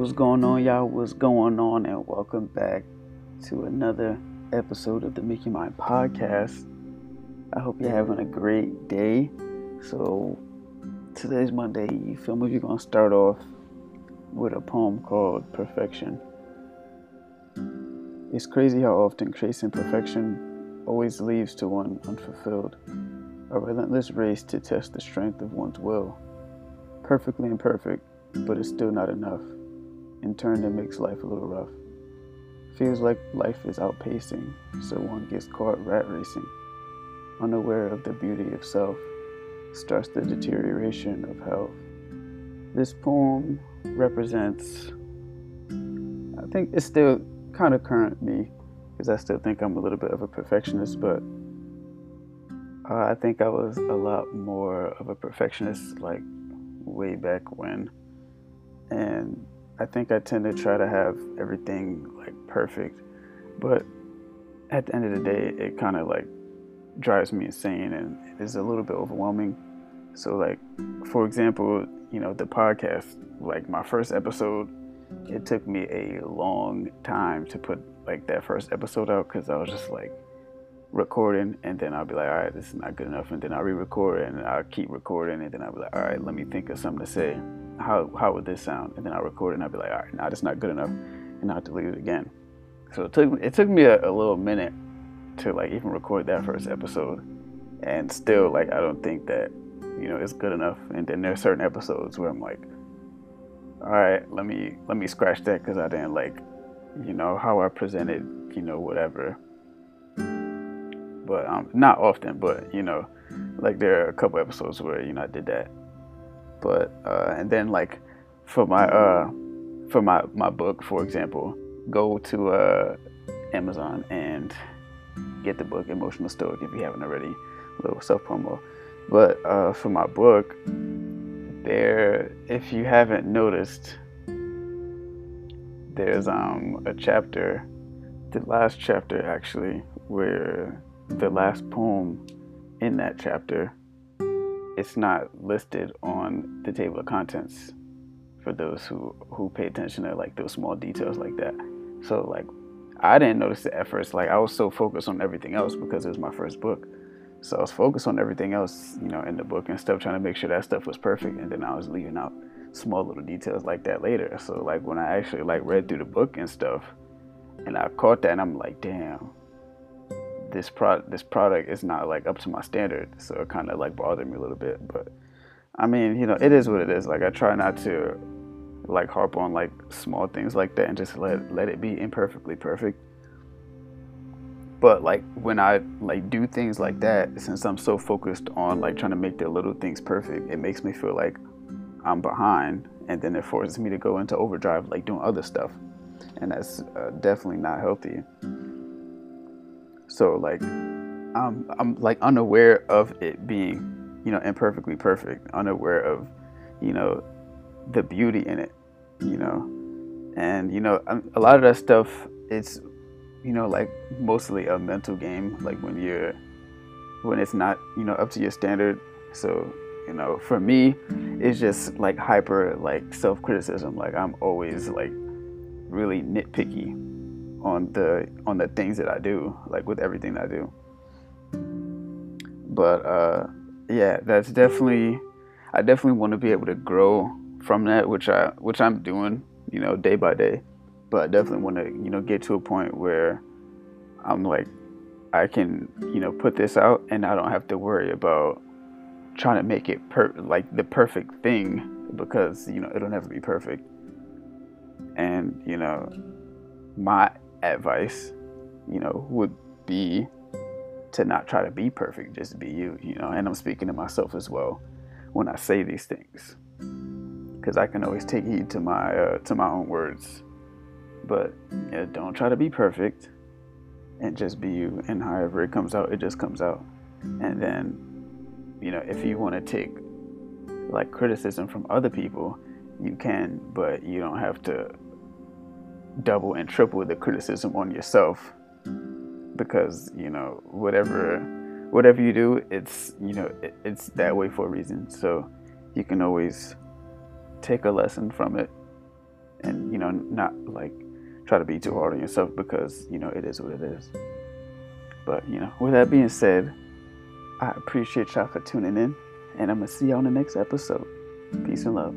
What's going on, y'all? What's going on? And welcome back to another episode of the Miek Your Mind Podcast. I hope you're having a great day. So, today's Monday. You feel me? We're going to start off with a poem called Perfection. It's crazy how often chasing perfection always leaves to one unfulfilled, a relentless race to test the strength of one's will. Perfectly imperfect, but it's still not enough. In turn, it makes life a little rough. Feels like life is outpacing, so one gets caught rat racing. Unaware of the beauty of self, starts the deterioration of health. This poem represents, I think it's still kind of current me, because I still think I'm a little bit of a perfectionist, but uh, I think I was a lot more of a perfectionist like way back when. And I think I tend to try to have everything like perfect, but at the end of the day, it kind of like drives me insane and it is a little bit overwhelming. So, like, for example, you know, the podcast, like my first episode, it took me a long time to put like that first episode out because I was just like recording and then I'll be like, all right, this is not good enough. And then I'll re record and I'll keep recording and then I'll be like, all right, let me think of something to say how how would this sound? And then I'll record and I'll be like, all right, now that's not good enough, and I'll delete it again. So it took it took me a, a little minute to like even record that first episode, and still like I don't think that you know it's good enough. And then there's certain episodes where I'm like, all right, let me let me scratch that because I didn't like you know how I presented you know whatever. But um, not often, but you know, like there are a couple episodes where you know I did that but uh, and then like for my uh, for my my book, for example, go to uh, Amazon and get the book Emotional Stoic if you haven't already. A little self promo. But uh, for my book, there, if you haven't noticed, there's um a chapter, the last chapter actually, where the last poem in that chapter it's not listed on the table of contents for those who who pay attention to like those small details like that. So like I didn't notice it at first. Like I was so focused on everything else because it was my first book. So I was focused on everything else, you know, in the book and stuff, trying to make sure that stuff was perfect. And then I was leaving out small little details like that later. So like when I actually like read through the book and stuff, and I caught that, and I'm like, damn, this product this product is not like up to my standard so it kind of like bothered me a little bit but i mean you know it is what it is. Like i try not to like harp on like small things like that and just let let it be imperfectly perfect. But like when i like do things like that since i'm so focused on like trying to make the little things perfect it makes me feel like i'm behind and then it forces me to go into overdrive like doing other stuff. And that's uh, definitely not healthy so like I'm I'm like unaware of it being, you know, imperfectly perfect, unaware of, you know, the beauty in it, you know. And you know, um, a lot of that stuff it's you know, like mostly a mental game like when you're when it's not, you know, up to your standard. So, you know, for me, it's just like hyper like self-criticism. Like I'm always like really nitpicky on the on the things that I do, like with everything I do. But uh, yeah, that's definitely I definitely want to be able to grow from that, which I which I'm doing, you know, day by day. But I definitely want to, you know, get to a point where I'm like I can, you know, put this out and I don't have to worry about trying to make it per like the perfect thing because, you know, it'll never be perfect. And, you know, my advice, you know, would be to not try to be perfect, just be you, you know. And I'm speaking to myself as well when I say these things, because I can always take heed to my uh, to my own words. But yeah, don't try to be perfect, and just be you. And however it comes out, it just comes out. And then, you know, if you want to take like criticism from other people, you can, but you don't have to double and triple the criticism on yourself because you know whatever whatever you do it's you know it, it's that way for a reason so you can always take a lesson from it and you know, not like try to be too hard on yourself because, you know, it is what it is. But, you know, with that being said, I appreciate y'all for tuning in, and I'm to see y'all in the next episode. Peace and love.